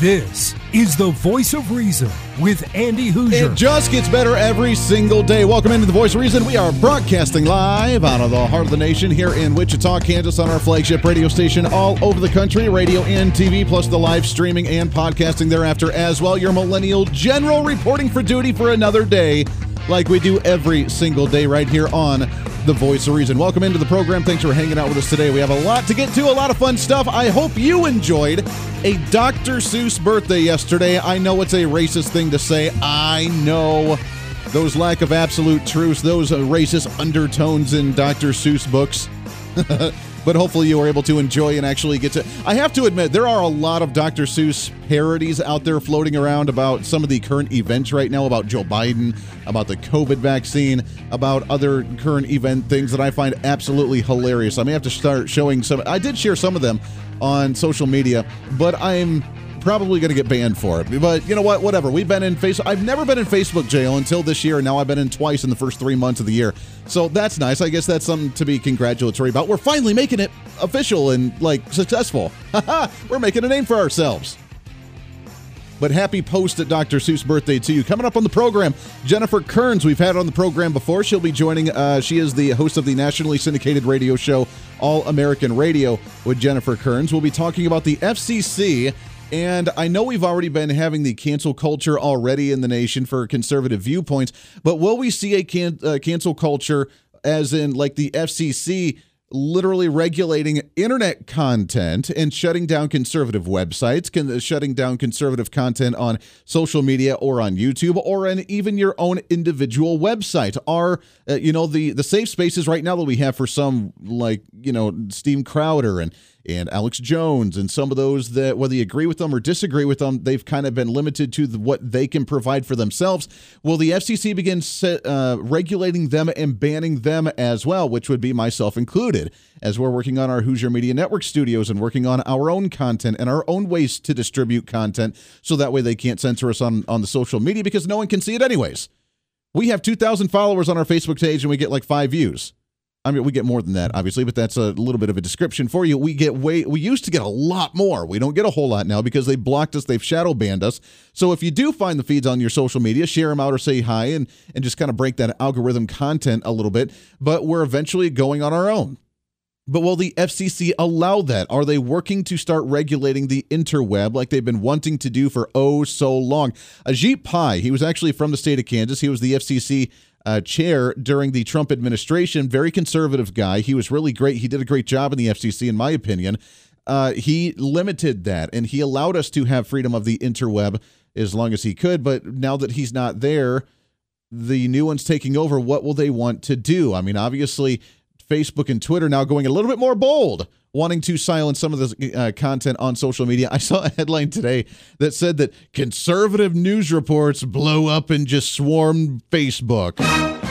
This is the voice of reason with Andy Hooser. It just gets better every single day. Welcome into the Voice of Reason. We are broadcasting live out of the heart of the nation here in Wichita, Kansas, on our flagship radio station all over the country, radio and TV, plus the live streaming and podcasting thereafter as well. Your millennial general reporting for duty for another day, like we do every single day right here on the voice of reason. Welcome into the program. Thanks for hanging out with us today. We have a lot to get to, a lot of fun stuff. I hope you enjoyed a Dr. Seuss birthday yesterday. I know it's a racist thing to say. I know those lack of absolute truths, those racist undertones in Dr. Seuss books. but hopefully you were able to enjoy and actually get to. I have to admit, there are a lot of Dr. Seuss parodies out there floating around about some of the current events right now, about Joe Biden, about the COVID vaccine, about other current event things that I find absolutely hilarious. I may have to start showing some. I did share some of them on social media, but I'm probably going to get banned for it. But you know what? Whatever. We've been in Facebook. I've never been in Facebook jail until this year, and now I've been in twice in the first three months of the year. So that's nice. I guess that's something to be congratulatory about. We're finally making it official and like successful. We're making a name for ourselves. But happy post at Dr. Seuss birthday to you. Coming up on the program, Jennifer Kerns. We've had on the program before. She'll be joining. Uh, she is the host of the nationally syndicated radio show All American Radio with Jennifer Kerns. We'll be talking about the FCC and I know we've already been having the cancel culture already in the nation for conservative viewpoints, but will we see a can, uh, cancel culture as in like the FCC literally regulating internet content and shutting down conservative websites, can, shutting down conservative content on social media or on YouTube or on even your own individual website? Are uh, you know the the safe spaces right now that we have for some like you know Steve Crowder and and Alex Jones and some of those that, whether you agree with them or disagree with them, they've kind of been limited to the, what they can provide for themselves. Will the FCC begin set, uh, regulating them and banning them as well, which would be myself included, as we're working on our Hooser Media Network studios and working on our own content and our own ways to distribute content so that way they can't censor us on, on the social media because no one can see it anyways. We have 2,000 followers on our Facebook page and we get like five views. I mean, we get more than that, obviously, but that's a little bit of a description for you. We get way, we used to get a lot more. We don't get a whole lot now because they blocked us, they've shadow banned us. So if you do find the feeds on your social media, share them out or say hi and, and just kind of break that algorithm content a little bit. But we're eventually going on our own. But will the FCC allow that? Are they working to start regulating the interweb like they've been wanting to do for oh so long? Ajit Pai, he was actually from the state of Kansas. He was the FCC uh, chair during the Trump administration. Very conservative guy. He was really great. He did a great job in the FCC, in my opinion. Uh, he limited that and he allowed us to have freedom of the interweb as long as he could. But now that he's not there, the new one's taking over. What will they want to do? I mean, obviously, Facebook and Twitter now going a little bit more bold wanting to silence some of the uh, content on social media. I saw a headline today that said that conservative news reports blow up and just swarm Facebook.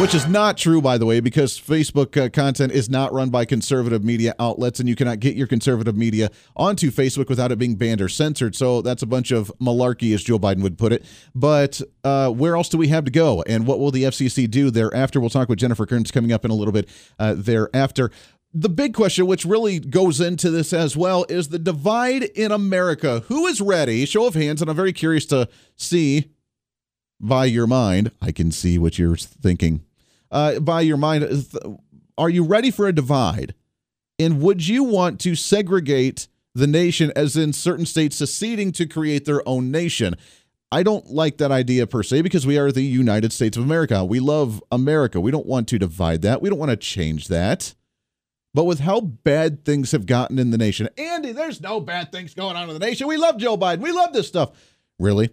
Which is not true, by the way, because Facebook uh, content is not run by conservative media outlets, and you cannot get your conservative media onto Facebook without it being banned or censored. So that's a bunch of malarkey, as Joe Biden would put it. But uh, where else do we have to go? And what will the FCC do thereafter? We'll talk with Jennifer Kerns coming up in a little bit uh, thereafter. The big question, which really goes into this as well, is the divide in America. Who is ready? Show of hands, and I'm very curious to see by your mind. I can see what you're thinking. Uh, by your mind, are you ready for a divide? And would you want to segregate the nation, as in certain states seceding to create their own nation? I don't like that idea per se because we are the United States of America. We love America. We don't want to divide that. We don't want to change that. But with how bad things have gotten in the nation, Andy, there's no bad things going on in the nation. We love Joe Biden. We love this stuff. Really?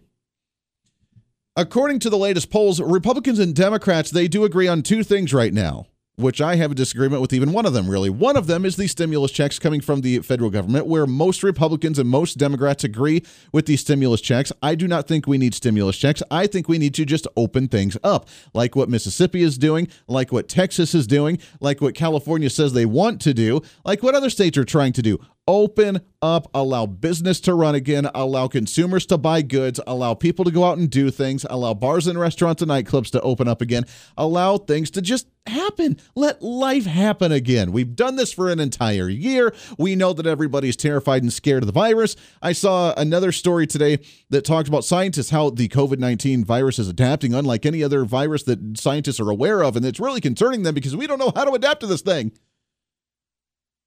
According to the latest polls, Republicans and Democrats, they do agree on two things right now. which I have a disagreement with even one of them, really. One of them is the stimulus checks coming from the federal government, where most Republicans and most Democrats agree with these stimulus checks. I do not think we need stimulus checks. I think we need to just open things up, like what Mississippi is doing, like what Texas is doing, like what California says they want to do, like what other states are trying to do open up, allow business to run again, allow consumers to buy goods, allow people to go out and do things, allow bars and restaurants and nightclubs to open up again, allow things to just happen. Let life happen again. We've done this for an entire year. We know that everybody's terrified and scared of the virus. I saw another story today that talked about scientists, how the COVID 19 virus is adapting, unlike any other virus that scientists are aware of. And it's really concerning them because we don't know how to adapt to this thing.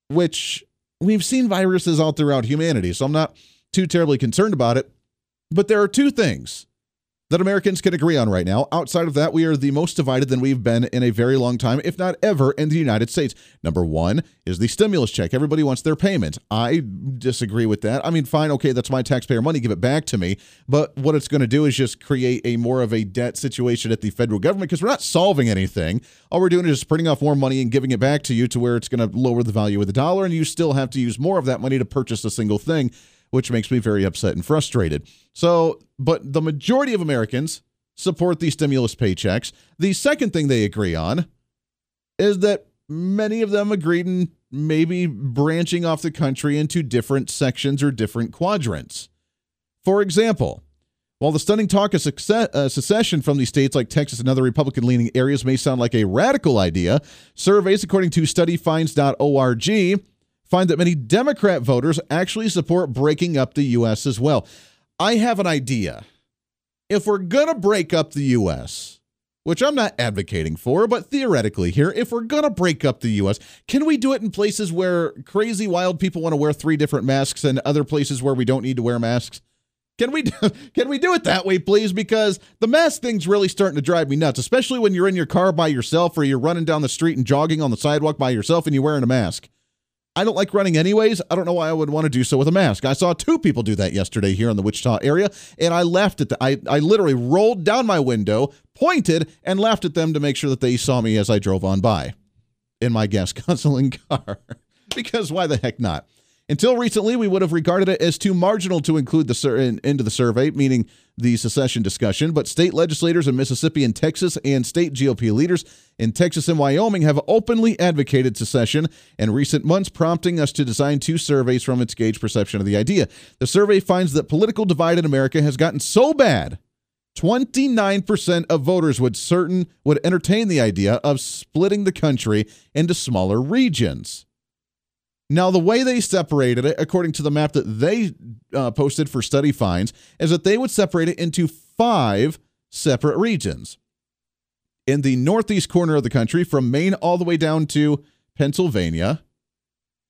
Which we've seen viruses all throughout humanity, so I'm not too terribly concerned about it. But there are two things that Americans can agree on right now. Outside of that, we are the most divided than we've been in a very long time, if not ever, in the United States. Number one is the stimulus check. Everybody wants their payment. I disagree with that. I mean, fine, okay, that's my taxpayer money, give it back to me. But what it's going to do is just create a more of a debt situation at the federal government because we're not solving anything. All we're doing is just printing off more money and giving it back to you to where it's going to lower the value of the dollar, and you still have to use more of that money to purchase a single thing which makes me very upset and frustrated. So, but the majority of Americans support these stimulus paychecks. The second thing they agree on is that many of them agreed in maybe branching off the country into different sections or different quadrants. For example, while the stunning talk of success, uh, secession from these states like Texas and other Republican leaning areas may sound like a radical idea, surveys, according to studyfinds.org, find that many Democrat voters actually support breaking up the U.S. as well. I have an idea. If we're going to break up the U.S., which I'm not advocating for, but theoretically here, if we're going to break up the U.S., can we do it in places where crazy wild people want to wear three different masks and other places where we don't need to wear masks? Can we do, can we do it that way, please? Because the mask thing's really starting to drive me nuts, especially when you're in your car by yourself or you're running down the street and jogging on the sidewalk by yourself and you're wearing a mask. I don't like running anyways. I don't know why I would want to do so with a mask. I saw two people do that yesterday here in the Wichita area, and I laughed at them. I, I literally rolled down my window, pointed, and laughed at them to make sure that they saw me as I drove on by in my gas guzzling car. because why the heck not? Until recently, we would have regarded it as too marginal to include the sur- in, into the survey, meaning the secession discussion. But state legislators in Mississippi and Texas and state GOP leaders in Texas and Wyoming have openly advocated secession in recent months, prompting us to design two surveys from its gauge perception of the idea. The survey finds that political divide in America has gotten so bad 29% of voters would certain would entertain the idea of splitting the country into smaller regions. Now, the way they separated it, according to the map that they uh, posted for study finds, is that they would separate it into five separate regions. In the northeast corner of the country, from Maine all the way down to Pennsylvania,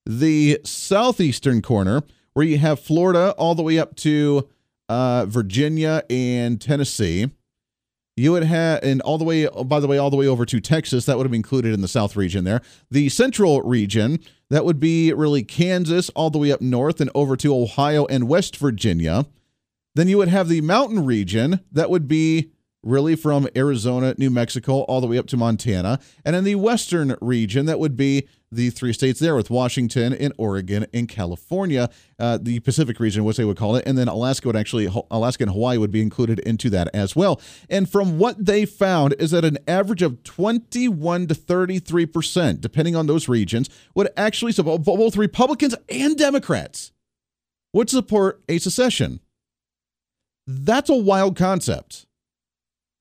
the southeastern corner, where you have Florida all the way up to uh, Virginia and Tennessee. You would have, and all the way, by the way, all the way over to Texas, that would have been included in the South region there. The central region, that would be really Kansas all the way up north and over to Ohio and West Virginia. Then you would have the mountain region, that would be really from Arizona, New Mexico, all the way up to Montana. And in the western region, that would be the three states there with Washington and Oregon and California, uh, the Pacific region, which they would call it. And then Alaska would actually, Alaska and Hawaii would be included into that as well. And from what they found is that an average of 21 to 33%, depending on those regions, would actually support both Republicans and Democrats would support a secession. That's a wild concept.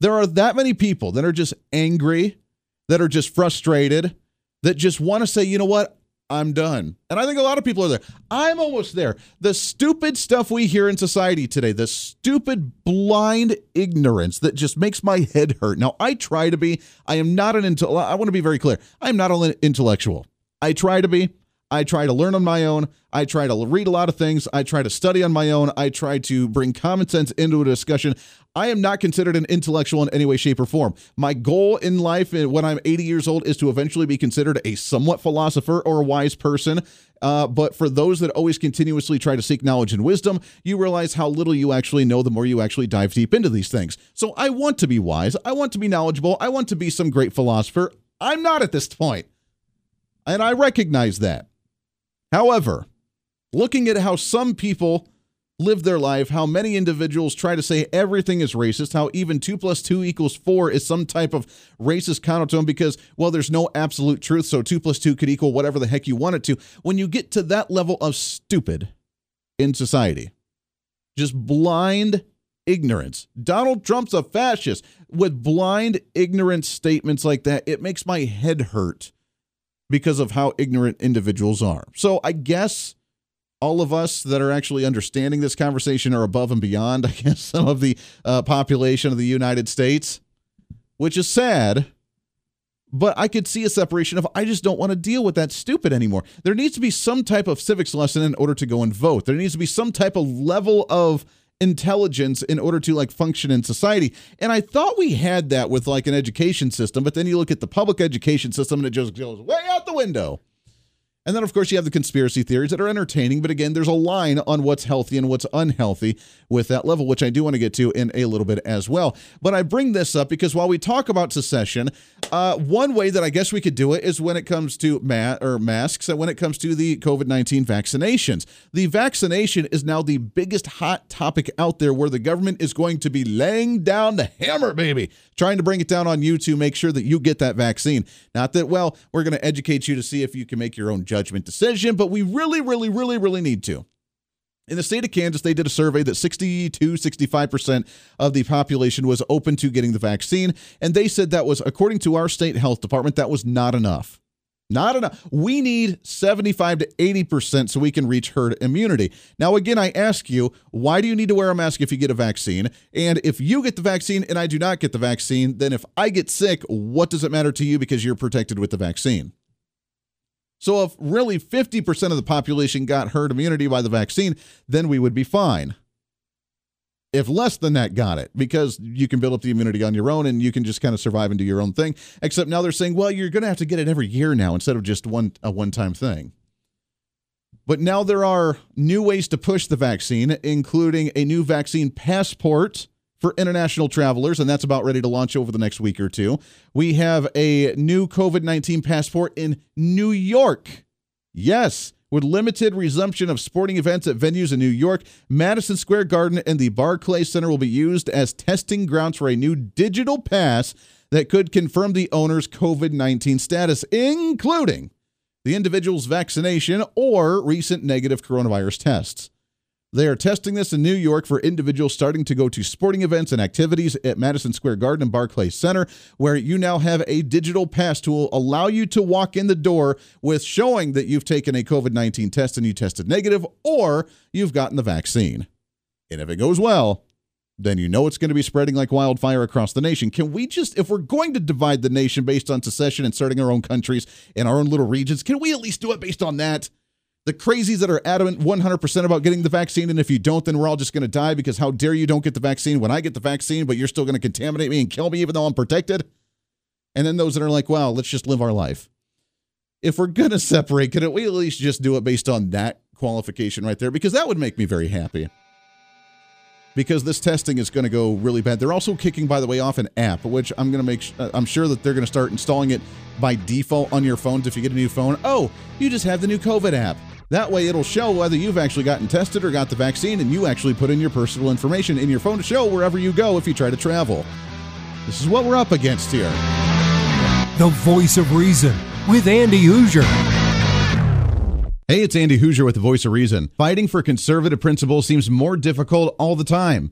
There are that many people that are just angry, that are just frustrated, that just want to say, you know what? I'm done. And I think a lot of people are there. I'm almost there. The stupid stuff we hear in society today, the stupid blind ignorance that just makes my head hurt. Now, I try to be, I am not an intellectual. I want to be very clear. I am not an intellectual. I try to be. I try to learn on my own. I try to read a lot of things. I try to study on my own. I try to bring common sense into a discussion. I am not considered an intellectual in any way, shape, or form. My goal in life uh, when I'm 80 years old is to eventually be considered a somewhat philosopher or a wise person. Uh, but for those that always continuously try to seek knowledge and wisdom, you realize how little you actually know the more you actually dive deep into these things. So I want to be wise. I want to be knowledgeable. I want to be some great philosopher. I'm not at this point. And I recognize that. However, looking at how some people live their life, how many individuals try to say everything is racist, how even 2 plus 2 equals 4 is some type of racist countertone because, well, there's no absolute truth, so 2 plus 2 could equal whatever the heck you want it to. When you get to that level of stupid in society, just blind ignorance. Donald Trump's a fascist. With blind, ignorant statements like that, it makes my head hurt because of how ignorant individuals are. So I guess all of us that are actually understanding this conversation are above and beyond, I guess, some of the uh, population of the United States, which is sad. But I could see a separation of I just don't want to deal with that stupid anymore. There needs to be some type of civics lesson in order to go and vote. There needs to be some type of level of intelligence in order to like function in society. And I thought we had that with like an education system, but then you look at the public education system and it just goes way out the window. And then, of course, you have the conspiracy theories that are entertaining. But again, there's a line on what's healthy and what's unhealthy with that level, which I do want to get to in a little bit as well. But I bring this up because while we talk about secession, uh, one way that I guess we could do it is when it comes to ma- or masks and when it comes to the COVID 19 vaccinations. The vaccination is now the biggest hot topic out there where the government is going to be laying down the hammer, baby, trying to bring it down on you to make sure that you get that vaccine. Not that, well, we're going to educate you to see if you can make your own judgment decision, but we really, really, really, really need to. In the state of Kansas, they did a survey that 62, 65% of the population was open to getting the vaccine. And they said that was, according to our state health department, that was not enough. Not enough. We need 75 to 80% so we can reach herd immunity. Now, again, I ask you, why do you need to wear a mask if you get a vaccine? And if you get the vaccine and I do not get the vaccine, then if I get sick, what does it matter to you because you're protected with the vaccine? So if really 50% of the population got herd immunity by the vaccine, then we would be fine. If less than that got it, because you can build up the immunity on your own and you can just kind of survive and do your own thing. Except now they're saying, well, you're going to have to get it every year now instead of just one a one-time thing. But now there are new ways to push the vaccine, including a new vaccine passport for international travelers, and that's about ready to launch over the next week or two. We have a new COVID 19 passport in New York. Yes, with limited resumption of sporting events at venues in New York, Madison Square Garden and the Barclays Center will be used as testing grounds for a new digital pass that could confirm the owner's COVID 19 status, including the individual's vaccination or recent negative coronavirus tests. They are testing this in New York for individuals starting to go to sporting events and activities at Madison Square Garden and Barclays Center, where you now have a digital pass tool allow you to walk in the door with showing that you've taken a COVID 19 test and you tested negative, or you've gotten the vaccine. And if it goes well, then you know it's going to be spreading like wildfire across the nation. Can we just, if we're going to divide the nation based on secession and starting our own countries in our own little regions, can we at least do it based on that? The crazies that are adamant 100% about getting the vaccine. And if you don't, then we're all just going to die because how dare you don't get the vaccine when I get the vaccine, but you're still going to contaminate me and kill me even though I'm protected. And then those that are like, wow, let's just live our life. If we're going to separate, can we at least just do it based on that qualification right there? Because that would make me very happy. Because this testing is going to go really bad. They're also kicking, by the way, off an app, which I'm going to make. I'm sure that they're going to start installing it by default on your phones if you get a new phone. Oh, you just have the new COVID app. That way, it'll show whether you've actually gotten tested or got the vaccine, and you actually put in your personal information in your phone to show wherever you go if you try to travel. This is what we're up against here. The voice of reason with Andy Hooser. Hey, it's Andy Hooser with the voice of reason. Fighting for conservative principles seems more difficult all the time.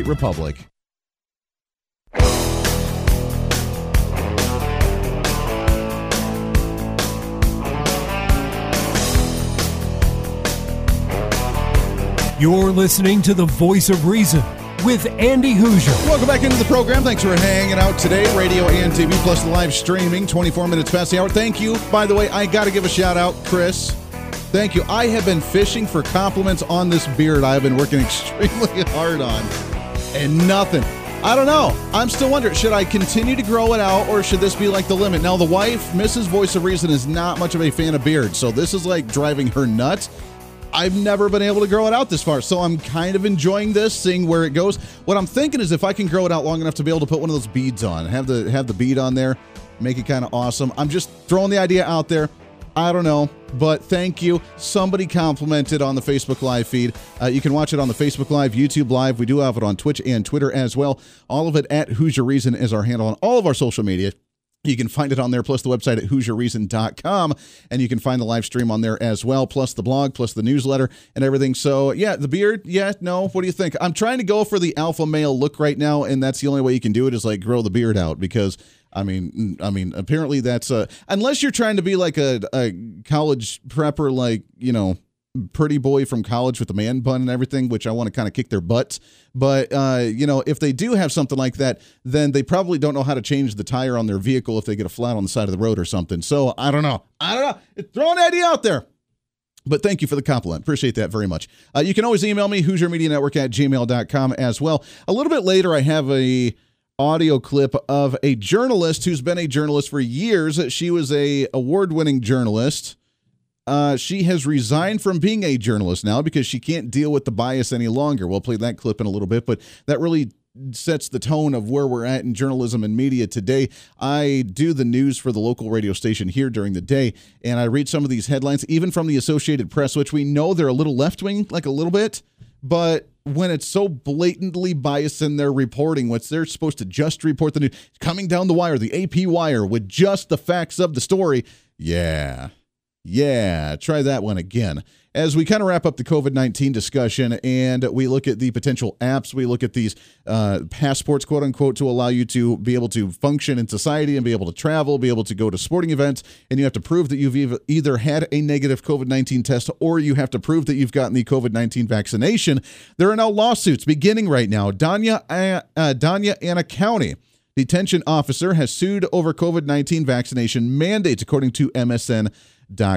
republic. You're listening to the voice of reason with Andy Hooser. Welcome back into the program. Thanks for hanging out today. Radio and TV plus the live streaming, 24 minutes past the hour. Thank you. By the way, I got to give a shout out, Chris. Thank you. I have been fishing for compliments on this beard I have been working extremely hard on, and nothing. I don't know. I'm still wondering should I continue to grow it out or should this be like the limit? Now, the wife, Mrs. Voice of Reason, is not much of a fan of beards, so this is like driving her nuts. I've never been able to grow it out this far, so I'm kind of enjoying this, seeing where it goes. What I'm thinking is if I can grow it out long enough to be able to put one of those beads on, have the have the bead on there, make it kind of awesome. I'm just throwing the idea out there. I don't know, but thank you. Somebody complimented on the Facebook Live feed. Uh, you can watch it on the Facebook Live, YouTube Live. We do have it on Twitch and Twitter as well. All of it at Hooser Reason is our handle on all of our social media. You can find it on there, plus the website at HooserReason.com. And you can find the live stream on there as well, plus the blog, plus the newsletter and everything. So, yeah, the beard, yeah, no. What do you think? I'm trying to go for the alpha male look right now, and that's the only way you can do it is like grow the beard out because. I mean, I mean, apparently that's a unless you're trying to be like a, a college prepper, like you know, pretty boy from college with the man bun and everything, which I want to kind of kick their butts. But uh, you know, if they do have something like that, then they probably don't know how to change the tire on their vehicle if they get a flat on the side of the road or something. So I don't know. I don't know. Throw an idea out there. But thank you for the compliment. Appreciate that very much. Uh, you can always email me, HooserMediaNetwork at gmail.com as well. A little bit later, I have a audio clip of a journalist who's been a journalist for years. She was a award-winning journalist. Uh, she has resigned from being a journalist now because she can't deal with the bias any longer. We'll play that clip in a little bit, but that really sets the tone of where we're at in journalism and media today. I do the news for the local radio station here during the day, and I read some of these headlines, even from the Associated Press, which we know they're a little left wing, like a little bit, but when it's so blatantly biased in their reporting, what's they're supposed to just report the news coming down the wire, the AP wire, with just the facts of the story. Yeah. Yeah, try that one again. As we kind of wrap up the COVID 19 discussion and we look at the potential apps, we look at these uh, passports, quote unquote, to allow you to be able to function in society and be able to travel, be able to go to sporting events. And you have to prove that you've either had a negative COVID 19 test or you have to prove that you've gotten the COVID 19 vaccination. There are now lawsuits beginning right now. Danya, uh, uh, Doña Ana County detention officer has sued over COVID 19 vaccination mandates, according to MSN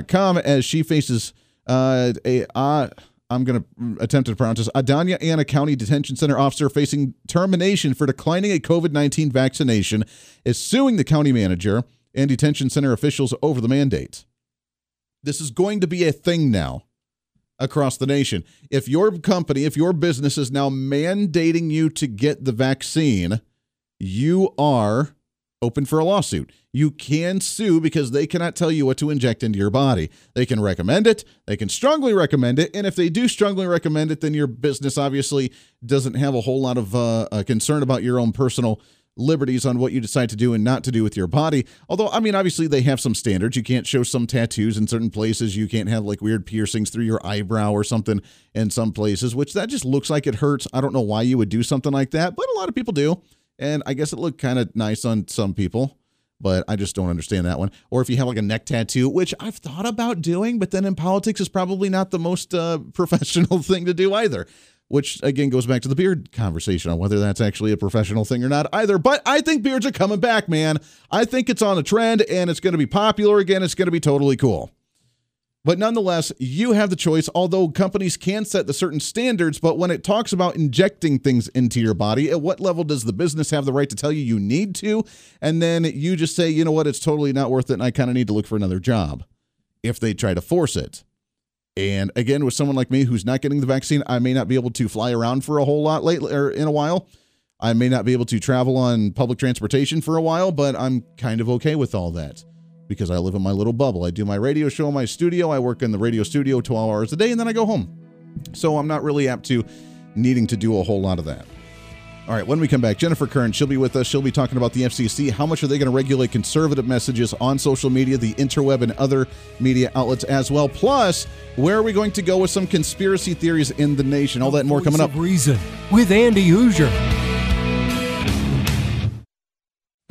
com as she faces uh, a. Uh, I'm going to attempt to pronounce this. Adania Anna County Detention Center officer facing termination for declining a COVID 19 vaccination is suing the county manager and detention center officials over the mandate. This is going to be a thing now across the nation. If your company, if your business is now mandating you to get the vaccine, you are open for a lawsuit. You can sue because they cannot tell you what to inject into your body. They can recommend it, they can strongly recommend it, and if they do strongly recommend it, then your business obviously doesn't have a whole lot of uh, concern about your own personal liberties on what you decide to do and not to do with your body. Although, I mean, obviously they have some standards. You can't show some tattoos in certain places. You can't have like weird piercings through your eyebrow or something in some places, which that just looks like it hurts. I don't know why you would do something like that, but a lot of people do. And I guess it looked kind of nice on some people, but I just don't understand that one. Or if you have like a neck tattoo, which I've thought about doing, but then in politics is probably not the most uh, professional thing to do either. which again goes back to the beard conversation on whether that's actually a professional thing or not either. But I think beards are coming back, man. I think it's on a trend and it's going to be popular again. It's going to be totally cool. But nonetheless, you have the choice, although companies can set the certain standards. But when it talks about injecting things into your body, at what level does the business have the right to tell you you need to? And then you just say, you know what, it's totally not worth it and I kind of need to look for another job if they try to force it. And again, with someone like me who's not getting the vaccine, I may not be able to fly around for a whole lot lately or er, in a while. I may not be able to travel on public transportation for a while, but I'm kind of okay with all that because I live in my little bubble. I do my radio show in my studio. I work in the radio studio 12 hours a day and then I go home. So I'm not really apt to needing to do a whole lot of that. All right, when we come back, Jennifer Kern, she'll be with us. She'll be talking about the FCC. How much are they going to regulate conservative messages on social media, the interweb, and other media outlets as well? Plus, where are we going to go with some conspiracy theories in the nation? All that more coming up. Reason with Andy Hooser.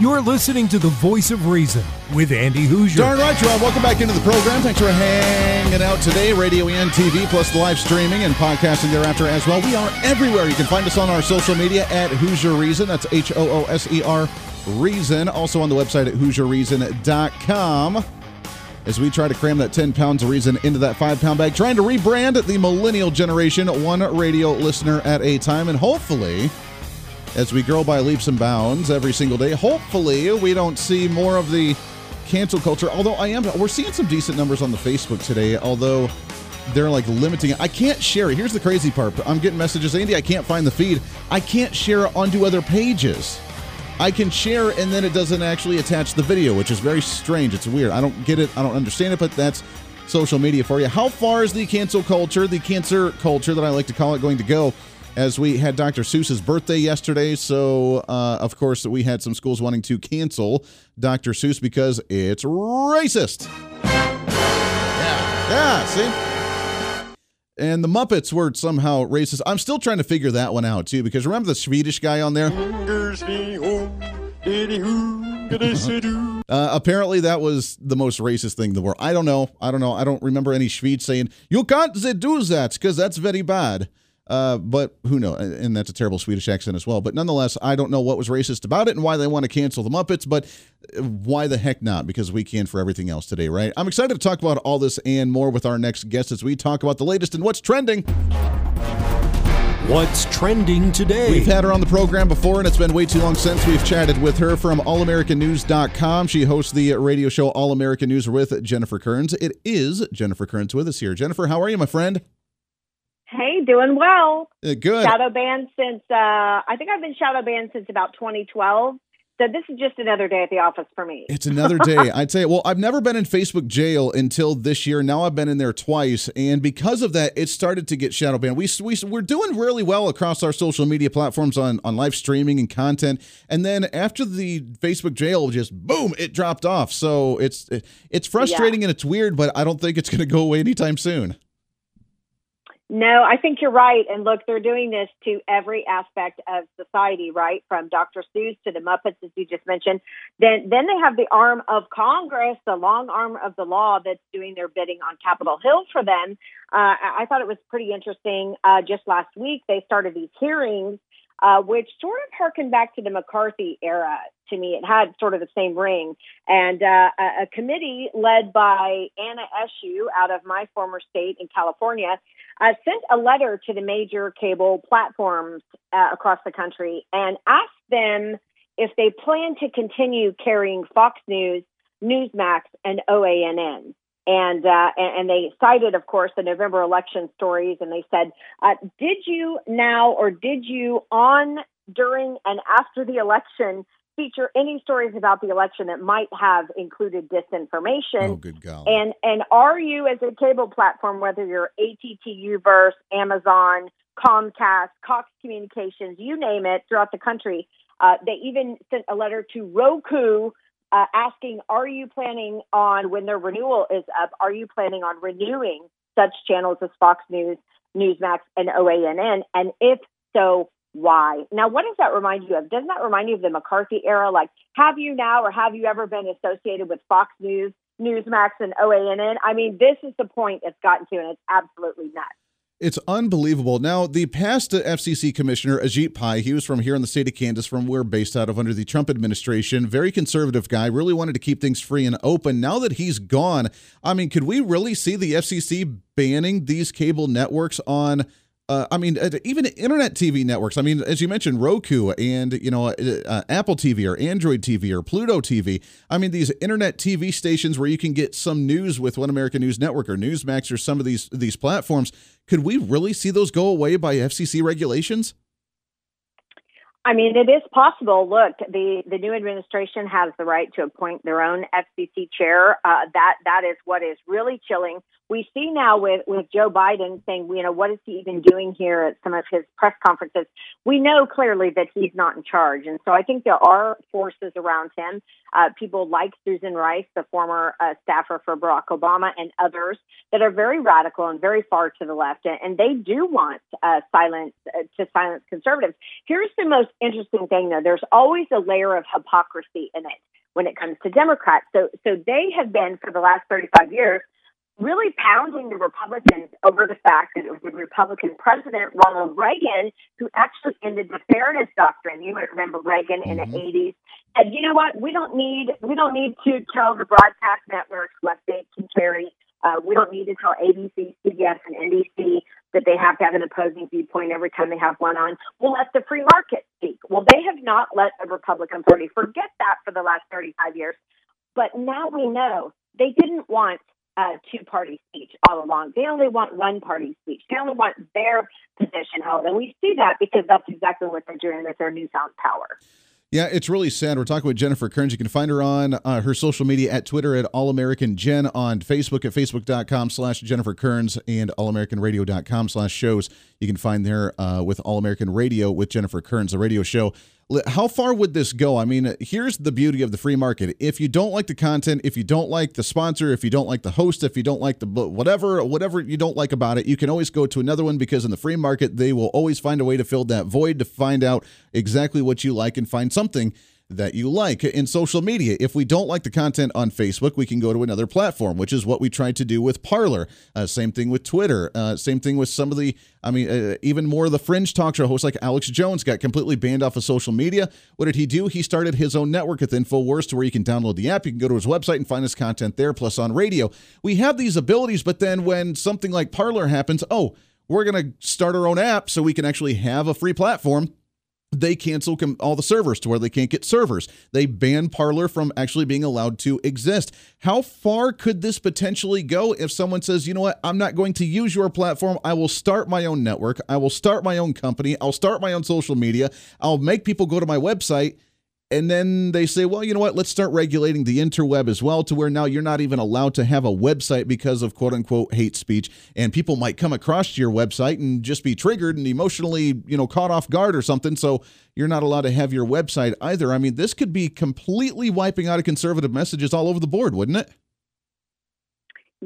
You're listening to the Voice of Reason with Andy Hooser. Darn right you are. Welcome back into the program. Thanks for hanging out today. Radio and TV, plus live streaming and podcasting thereafter as well. We are everywhere. You can find us on our social media at Hooser Reason. That's H O O S E R Reason. Also on the website at HooserReason.com as we try to cram that 10 pounds of reason into that 5 pound bag, trying to rebrand the millennial generation, one radio listener at a time. And hopefully, as we grow by leaps and bounds every single day, hopefully, we don't see more of the cancel culture. Although I am, we're seeing some decent numbers on the Facebook today, although they're like limiting it. I can't share it. Here's the crazy part. I'm getting messages, Andy, I can't find the feed. I can't share it onto other pages. I can share and then it doesn't actually attach the video, which is very strange. It's weird. I don't get it. I don't understand it, but that's social media for you. How far is the cancel culture, the cancer culture that I like to call it, going to go? As we had Dr. Seuss's birthday yesterday, so uh, of course we had some schools wanting to cancel Dr. Seuss because it's racist. Yeah, yeah. See, and the Muppets were somehow racist. I'm still trying to figure that one out too, because remember the Swedish guy on there? Uh, apparently, that was the most racist thing in the world. I don't know. I don't know. I don't remember any Swede saying, You can't do that because that's very bad. Uh, but who knows? And that's a terrible Swedish accent as well. But nonetheless, I don't know what was racist about it and why they want to cancel the Muppets, but why the heck not? Because we can for everything else today, right? I'm excited to talk about all this and more with our next guest as we talk about the latest and what's trending. What's trending today? We've had her on the program before, and it's been way too long since we've chatted with her from allamericannews.com. She hosts the radio show All American News with Jennifer Kerns. It is Jennifer Kerns with us here. Jennifer, how are you, my friend? Hey, doing well. Uh, good. Shadow banned since uh, I think I've been shadow banned since about 2012. So this is just another day at the office for me. It's another day. I'd say, well, I've never been in Facebook jail until this year. Now I've been in there twice. And because of that, it started to get shadow banned. We, we, we're doing really well across our social media platforms on, on live streaming and content. And then after the Facebook jail, just boom, it dropped off. So it's, it's frustrating yeah. and it's weird, but I don't think it's going to go away anytime soon. No, I think you're right. And look, they're doing this to every aspect of society, right? From Dr. Seuss to the Muppets, as you just mentioned. Then, then they have the arm of Congress, the long arm of the law that's doing their bidding on Capitol Hill for them. Uh, I thought it was pretty interesting. Uh, just last week, they started these hearings uh, which sort of harkened back to the McCarthy era to me. It had sort of the same ring. And uh, a, a, committee led by Anna Eshoo out of my former state in California uh, sent a letter to the major cable platforms uh, across the country and asked them if they plan to continue carrying Fox News, Newsmax, and OANN and uh, and they cited, of course, the November election stories, and they said, uh, "Did you now, or did you on during and after the election feature any stories about the election that might have included disinformation? Oh, good God! And and are you, as a cable platform, whether you're AT&T U-verse, Amazon, Comcast, Cox Communications, you name it, throughout the country, uh, they even sent a letter to Roku." Uh, asking, are you planning on, when their renewal is up, are you planning on renewing such channels as Fox News, Newsmax, and OANN? And if so, why? Now, what does that remind you of? Doesn't that remind you of the McCarthy era? Like, have you now or have you ever been associated with Fox News, Newsmax, and OANN? I mean, this is the point it's gotten to, and it's absolutely nuts. It's unbelievable. Now, the past FCC commissioner, Ajit Pai, he was from here in the state of Kansas, from where based out of under the Trump administration. Very conservative guy, really wanted to keep things free and open. Now that he's gone, I mean, could we really see the FCC banning these cable networks on uh, I mean, uh, even internet TV networks. I mean, as you mentioned, Roku and you know uh, uh Apple TV or Android TV or Pluto TV. I mean, these internet TV stations where you can get some news with One American News Network or Newsmax or some of these these platforms. Could we really see those go away by FCC regulations? I mean, it is possible. Look, the, the new administration has the right to appoint their own FCC chair. Uh, that that is what is really chilling. We see now with, with Joe Biden saying, you know, what is he even doing here at some of his press conferences? We know clearly that he's not in charge, and so I think there are forces around him. Uh, people like Susan Rice, the former uh, staffer for Barack Obama, and others that are very radical and very far to the left, and they do want uh, silence uh, to silence conservatives. Here's the most interesting thing, though. There's always a layer of hypocrisy in it when it comes to Democrats. So, so they have been for the last 35 years really pounding the Republicans over the fact that it was the Republican president Ronald Reagan who actually ended the fairness doctrine. You might remember Reagan in mm-hmm. the 80s. And you know what? We don't need we don't need to tell the broadcast networks what they can carry. Uh, we don't need to tell ABC, CBS, and NBC that they have to have an opposing viewpoint every time they have one on. We'll let the free market speak. Well, they have not let the Republican Party forget that for the last 35 years. But now we know they didn't want uh, two party speech all along. They only want one party speech. They only want their position held. And we see that because that's exactly what they're doing with their newfound power. Yeah, it's really sad. We're talking with Jennifer Kerns. You can find her on uh, her social media at Twitter at All American Jen, on Facebook at facebook.com slash Jennifer Kerns and allamericanradio.com slash shows. You can find there uh, with All American Radio with Jennifer Kerns, the radio show. How far would this go? I mean, here's the beauty of the free market. If you don't like the content, if you don't like the sponsor, if you don't like the host, if you don't like the whatever, whatever you don't like about it, you can always go to another one because in the free market, they will always find a way to fill that void to find out exactly what you like and find something that you like in social media. If we don't like the content on Facebook, we can go to another platform, which is what we tried to do with Parler. Uh, same thing with Twitter. Uh, same thing with some of the, I mean, uh, even more of the fringe talk show hosts like Alex Jones got completely banned off of social media. What did he do? He started his own network with InfoWars to where you can download the app. You can go to his website and find his content there, plus on radio. We have these abilities, but then when something like Parler happens, oh, we're going to start our own app so we can actually have a free platform they cancel com- all the servers to where they can't get servers. They ban Parler from actually being allowed to exist. How far could this potentially go if someone says, you know what, I'm not going to use your platform. I will start my own network. I will start my own company. I'll start my own social media. I'll make people go to my website and then they say, well, you know what? Let's start regulating the interweb as well to where now you're not even allowed to have a website because of quote unquote hate speech. And people might come across your website and just be triggered and emotionally, you know, caught off guard or something. So you're not allowed to have your website either. I mean, this could be completely wiping out of conservative messages all over the board, wouldn't it?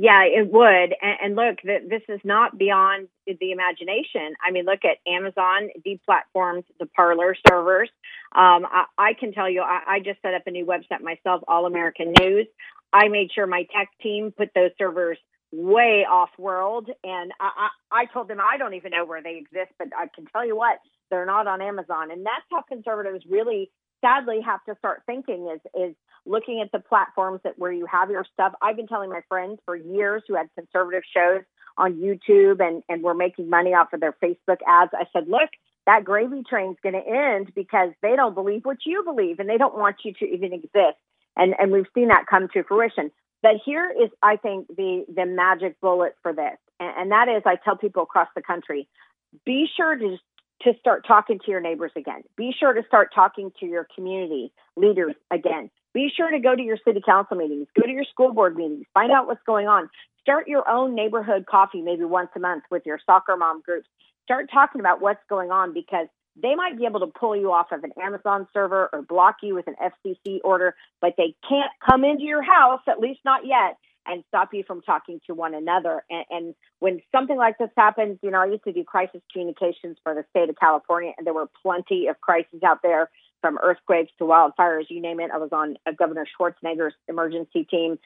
Yeah, it would. And, look, this is not beyond the imagination. I mean, look at Amazon deplatformed the Parler servers. Um, I, I, can tell you, I, I, just set up a new website myself, All American News. I made sure my tech team put those servers way off world, and I, I, I told them I don't even know where they exist, but I can tell you what, they're not on Amazon, and that's how conservatives really sadly have to start thinking is is looking at the platforms that where you have your stuff. I've been telling my friends for years who had conservative shows on YouTube and and were making money off of their Facebook ads. I said, look, that gravy train's going to end because they don't believe what you believe and they don't want you to even exist. And and we've seen that come to fruition. But here is, I think, the the magic bullet for this, and, and that is, I tell people across the country, be sure to to start talking to your neighbors again. Be sure to start talking to your community leaders again. Be sure to go to your city council meetings, go to your school board meetings, find out what's going on. Start your own neighborhood coffee maybe once a month with your soccer mom groups. Start talking about what's going on because they might be able to pull you off of an Amazon server or block you with an FCC order, but they can't come into your house, at least not yet, and stop you from talking to one another. And, and, when something like this happens, you know, I used to do crisis communications for the state of California, and there were plenty of crises out there from earthquakes to wildfires, you name it. I was on uh, Governor Schwarzenegger's emergency team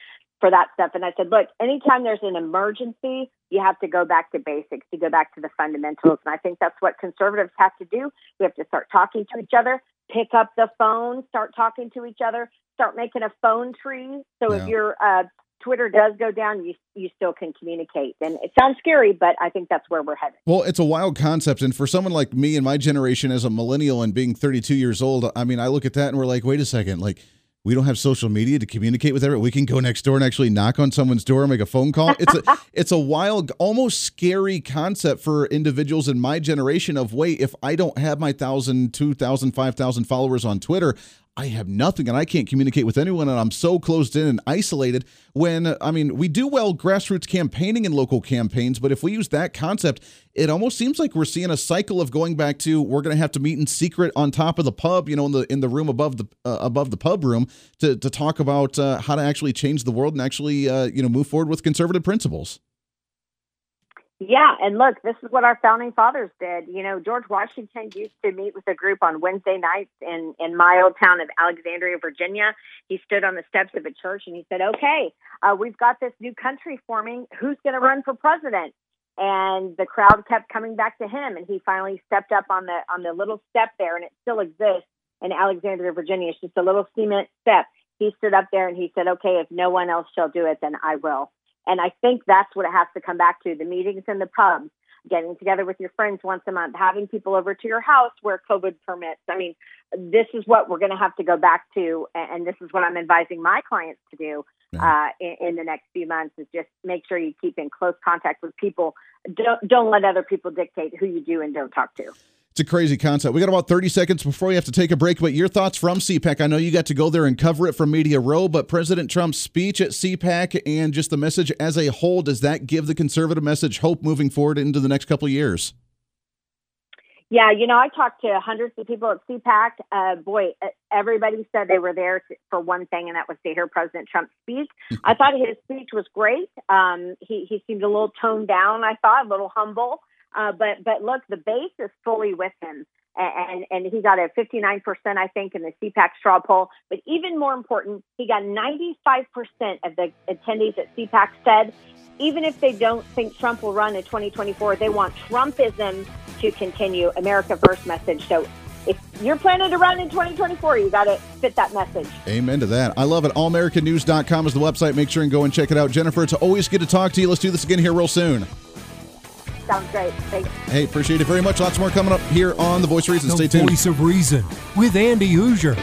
for that stuff. And I said, look, anytime there's an emergency, you have to go back to basics, you go back to the fundamentals. And I think that's what conservatives have to do. We have to start talking to each other, pick up the phone, start talking to each other, start making a phone tree. So yeah. if you're uh, Twitter does go down, you you still can communicate. And it sounds scary, but I think that's where we're headed. Well, it's a wild concept, and for someone like me and my generation as a millennial and being 32 years old, I mean, I look at that and we're like, wait a second, like we don't have social media to communicate with everyone. We can go next door and actually knock on someone's door and make a phone call. It's a it's a wild, almost scary concept for individuals in my generation of wait, if I don't have my thousand, two thousand, five thousand followers on Twitter, I have nothing and I can't communicate with anyone and I'm so closed in and isolated when I mean we do well grassroots campaigning in local campaigns but if we use that concept it almost seems like we're seeing a cycle of going back to we're going to have to meet in secret on top of the pub you know in the in the room above the uh, above the pub room to to talk about uh, how to actually change the world and actually uh, you know move forward with conservative principles. Yeah, and look, this is what our founding fathers did. You know, George Washington used to meet with a group on Wednesday nights in in my old town of Alexandria, Virginia. He stood on the steps of a church and he said, "Okay, uh, we've got this new country forming. Who's going to run for president?" And the crowd kept coming back to him, and he finally stepped up on the on the little step there, and it still exists in Alexandria, Virginia. It's just a little cement step. He stood up there and he said, "Okay, if no one else shall do it, then I will." And I think that's what it has to come back to the meetings in the pubs, getting together with your friends once a month, having people over to your house where COVID permits. I mean, this is what we're going to have to go back to. And this is what I'm advising my clients to do uh, in, in, the next few months is just make sure you keep in close contact with people. Don't, don't let other people dictate who you do and don't talk to. It's a crazy concept. We got about 30 seconds before we have to take a break, but your thoughts from CPAC. I know you got to go there and cover it from Media Row, but President Trump's speech at CPAC and just the message as a whole, does that give the conservative message hope moving forward into the next couple of years? Yeah, you know, I talked to hundreds of people at CPAC. Uh, boy, everybody said they were there for one thing, and that was to hear President Trump speak. I thought his speech was great. Um, he, he seemed a little toned down, I thought, a little humble. Uh, but but look, the base is fully with him, and and he got a 59 percent, I think, in the CPAC straw poll. But even more important, he got 95 percent of the attendees at CPAC said, even if they don't think Trump will run in 2024, they want Trumpism to continue. America First message. So if you're planning to run in 2024, you got to fit that message. Amen to that. I love it. AllAmericanNews.com is the website. Make sure and go and check it out. Jennifer, it's always good to talk to you. Let's do this again here real soon. Sounds great. Thanks. Hey, appreciate it very much. Lots more coming up here on The Voice of Reason. The Stay tuned. Voice of Reason with Andy Hooser.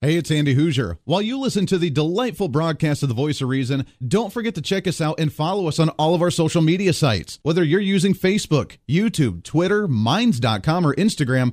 Hey, it's Andy Hooser. While you listen to the delightful broadcast of The Voice of Reason, don't forget to check us out and follow us on all of our social media sites. Whether you're using Facebook, YouTube, Twitter, Minds.com, or Instagram,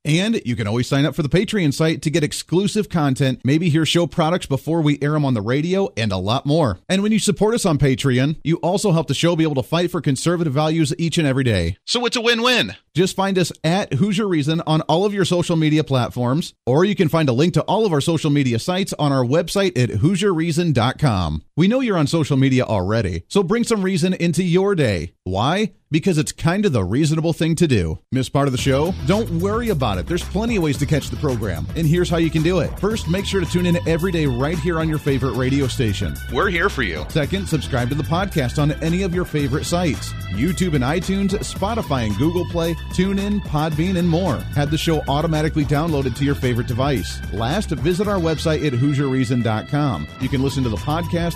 And you can always sign up for the Patreon site to get exclusive content, maybe hear show products before we air them on the radio, and a lot more. And when you support us on Patreon, you also help the show be able to fight for conservative values each and every day. So it's a win win. Just find us at Hooser Reason on all of your social media platforms, or you can find a link to all of our social media sites on our website at HooserReason.com. We know you're on social media already, so bring some reason into your day. Why? Because it's kind of the reasonable thing to do. Miss part of the show? Don't worry about it. There's plenty of ways to catch the program, and here's how you can do it. First, make sure to tune in every day right here on your favorite radio station. We're here for you. Second, subscribe to the podcast on any of your favorite sites YouTube and iTunes, Spotify and Google Play, TuneIn, Podbean, and more. Have the show automatically downloaded to your favorite device. Last, visit our website at HooserReason.com. You can listen to the podcast,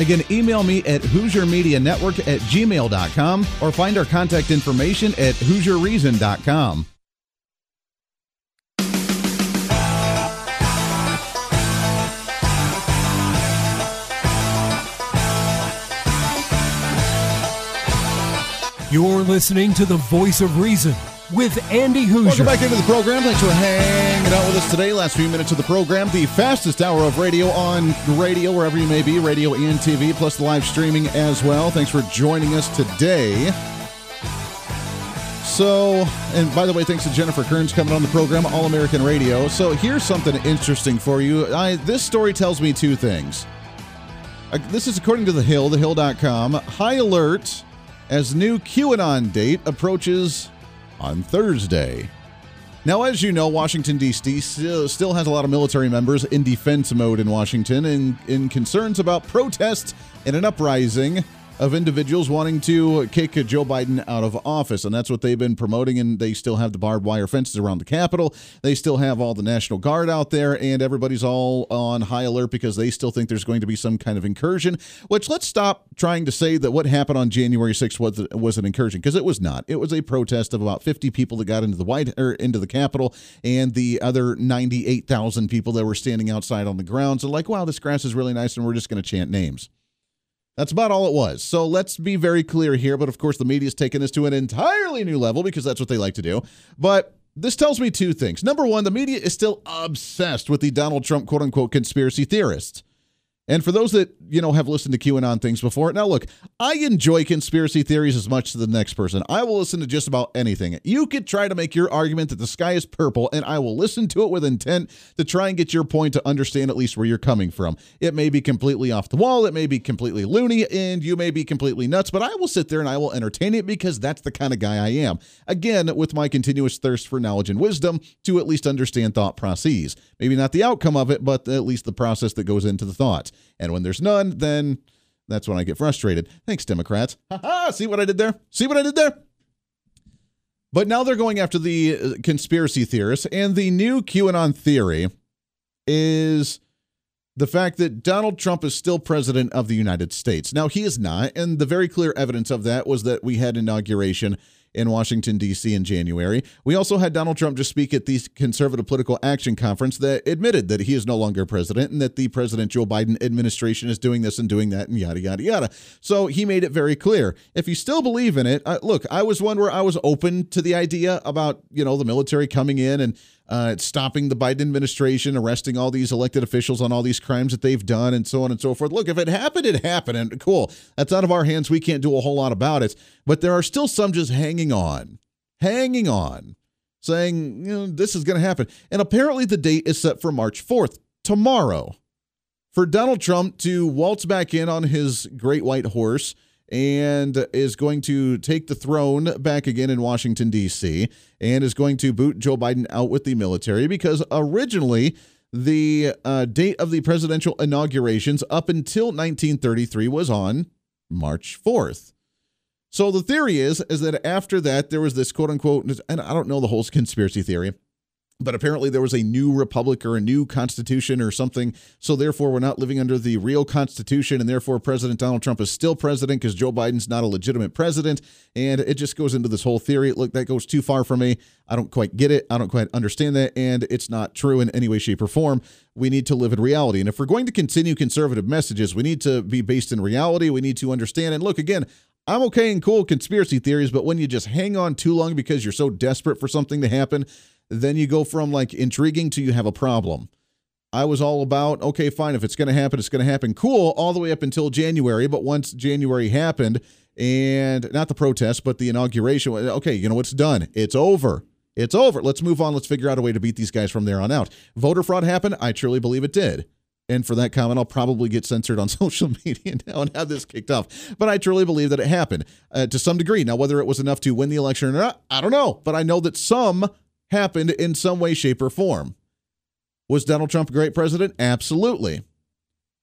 Again, email me at HooserMediaNetwork at gmail.com or find our contact information at HooserReason.com. You're listening to the voice of reason with Andy Hooser. Welcome back into the program. Thanks for hanging out with us today. Last few minutes of the program, the fastest hour of radio on radio, wherever you may be, radio and TV, plus the live streaming as well. Thanks for joining us today. So, and by the way, thanks to Jennifer Kerns coming on the program, All American Radio. So, here's something interesting for you. I, this story tells me two things. Uh, this is according to The Hill, thehill.com. High alert as new QAnon date approaches on Thursday. Now, as you know, Washington, D.C. still has a lot of military members in defense mode in Washington and in concerns about protests and an uprising of individuals wanting to kick Joe Biden out of office. And that's what they've been promoting. And they still have the barbed wire fences around the Capitol. They still have all the National Guard out there. And everybody's all on high alert because they still think there's going to be some kind of incursion. Which let's stop trying to say that what happened on January 6th was, was an incursion because it was not. It was a protest of about 50 people that got into the White or into the Capitol and the other 98,000 people that were standing outside on the grounds. And like, wow, this grass is really nice and we're just going to chant names. That's about all it was. So let's be very clear here. But of course, the media's taken this to an entirely new level because that's what they like to do. But this tells me two things. Number one, the media is still obsessed with the Donald Trump quote unquote conspiracy theorists. And for those that, you know, have listened to QAnon things before, now look, I enjoy conspiracy theories as much as the next person. I will listen to just about anything. You could try to make your argument that the sky is purple, and I will listen to it with intent to try and get your point to understand at least where you're coming from. It may be completely off the wall, it may be completely loony, and you may be completely nuts, but I will sit there and I will entertain it because that's the kind of guy I am. Again, with my continuous thirst for knowledge and wisdom to at least understand thought processes. Maybe not the outcome of it, but at least the process that goes into the thoughts. And when there's none, then that's when I get frustrated. Thanks, Democrats. Ha See what I did there? See what I did there? But now they're going after the uh, conspiracy theorists, and the new QAnon theory is the fact that Donald Trump is still president of the United States. Now, he is not, and the very clear evidence of that was that we had inauguration in Washington, D.C. in January. We also had Donald Trump just speak at the Conservative Political Action Conference that admitted that he is no longer president and that the President Joe Biden administration is doing this and doing that and yada, yada, yada. So he made it very clear. If you still believe in it, uh, look, I was one where I was open to the idea about, you know, the military coming in and uh, stopping the Biden administration, arresting all these elected officials on all these crimes that they've done, and so on and so forth. Look, if it happened, it happened, and cool. That's out of our hands. We can't do a whole lot about it. But there are still some just hanging on, hanging on, saying, you know, this is going to happen. And apparently the date is set for March 4th, tomorrow, for Donald Trump to waltz back in on his great white horse and is going to take the throne back again in Washington, D.C., and is going to boot Joe Biden out with the military because originally the uh, date of the presidential inaugurations up until 1933 was on March 4th. So the theory is is that after that there was this quote unquote and I don't know the whole conspiracy theory, but apparently there was a new republic or a new constitution or something. So therefore, we're not living under the real constitution, and therefore President Donald Trump is still president because Joe Biden's not a legitimate president. And it just goes into this whole theory. Look, that goes too far for me. I don't quite get it. I don't quite understand that, and it's not true in any way, shape, or form. We need to live in reality, and if we're going to continue conservative messages, we need to be based in reality. We need to understand. And look, again, I'm okay and cool conspiracy theories, but when you just hang on too long because you're so desperate for something to happen, then you go from like intriguing to you have a problem. I was all about, okay, fine, if it's going to happen, it's going to happen. Cool, all the way up until January. But once January happened, and not the protest, but the inauguration, okay, you know, it's done. It's over. It's over. Let's move on. Let's figure out a way to beat these guys from there on out. Voter fraud happened. I truly believe it did. And for that comment, I'll probably get censored on social media now and have this kicked off. But I truly believe that it happened uh, to some degree. Now, whether it was enough to win the election or not, I don't know. But I know that some happened in some way, shape, or form. Was Donald Trump a great president? Absolutely.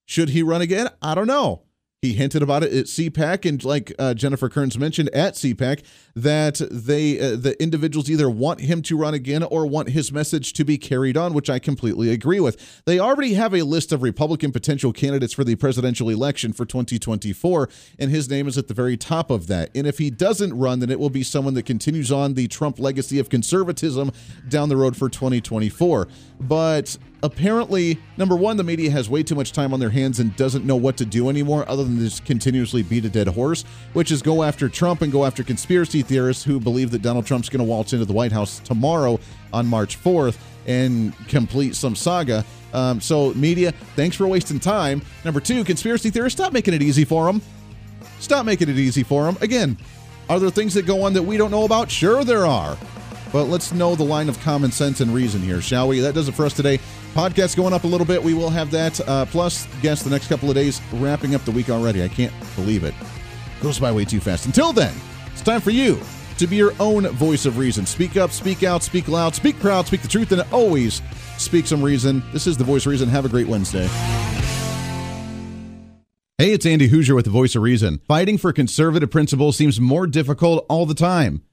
Should he run again? I don't know. He hinted about it at CPAC, and like uh, Jennifer Kerns mentioned at CPAC, that they uh, the individuals either want him to run again or want his message to be carried on, which I completely agree with. They already have a list of Republican potential candidates for the presidential election for 2024, and his name is at the very top of that. And if he doesn't run, then it will be someone that continues on the Trump legacy of conservatism down the road for 2024. But apparently, number one, the media has way too much time on their hands and doesn't know what to do anymore other than just continuously beat a dead horse, which is go after Trump and go after conspiracy theorists who believe that Donald Trump's going to waltz into the White House tomorrow on March 4th and complete some saga. Um, so, media, thanks for wasting time. Number two, conspiracy theorists, stop making it easy for them. Stop making it easy for them. Again, are there things that go on that we don't know about? Sure, there are. But let's know the line of common sense and reason here, shall we? That does it for us today. Podcast going up a little bit. We will have that. Uh, plus, guess the next couple of days, wrapping up the week already. I can't believe it. Goes by way too fast. Until then, it's time for you to be your own voice of reason. Speak up, speak out, speak loud, speak proud, speak the truth, and always speak some reason. This is the voice of reason. Have a great Wednesday. Hey, it's Andy Hooser with the voice of reason. Fighting for conservative principles seems more difficult all the time.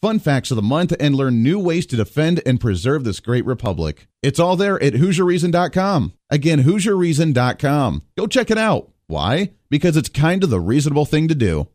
fun facts of the month, and learn new ways to defend and preserve this great republic. It's all there at HooserReason.com. Again, HooserReason.com. Go check it out. Why? Because it's kind of the reasonable thing to do.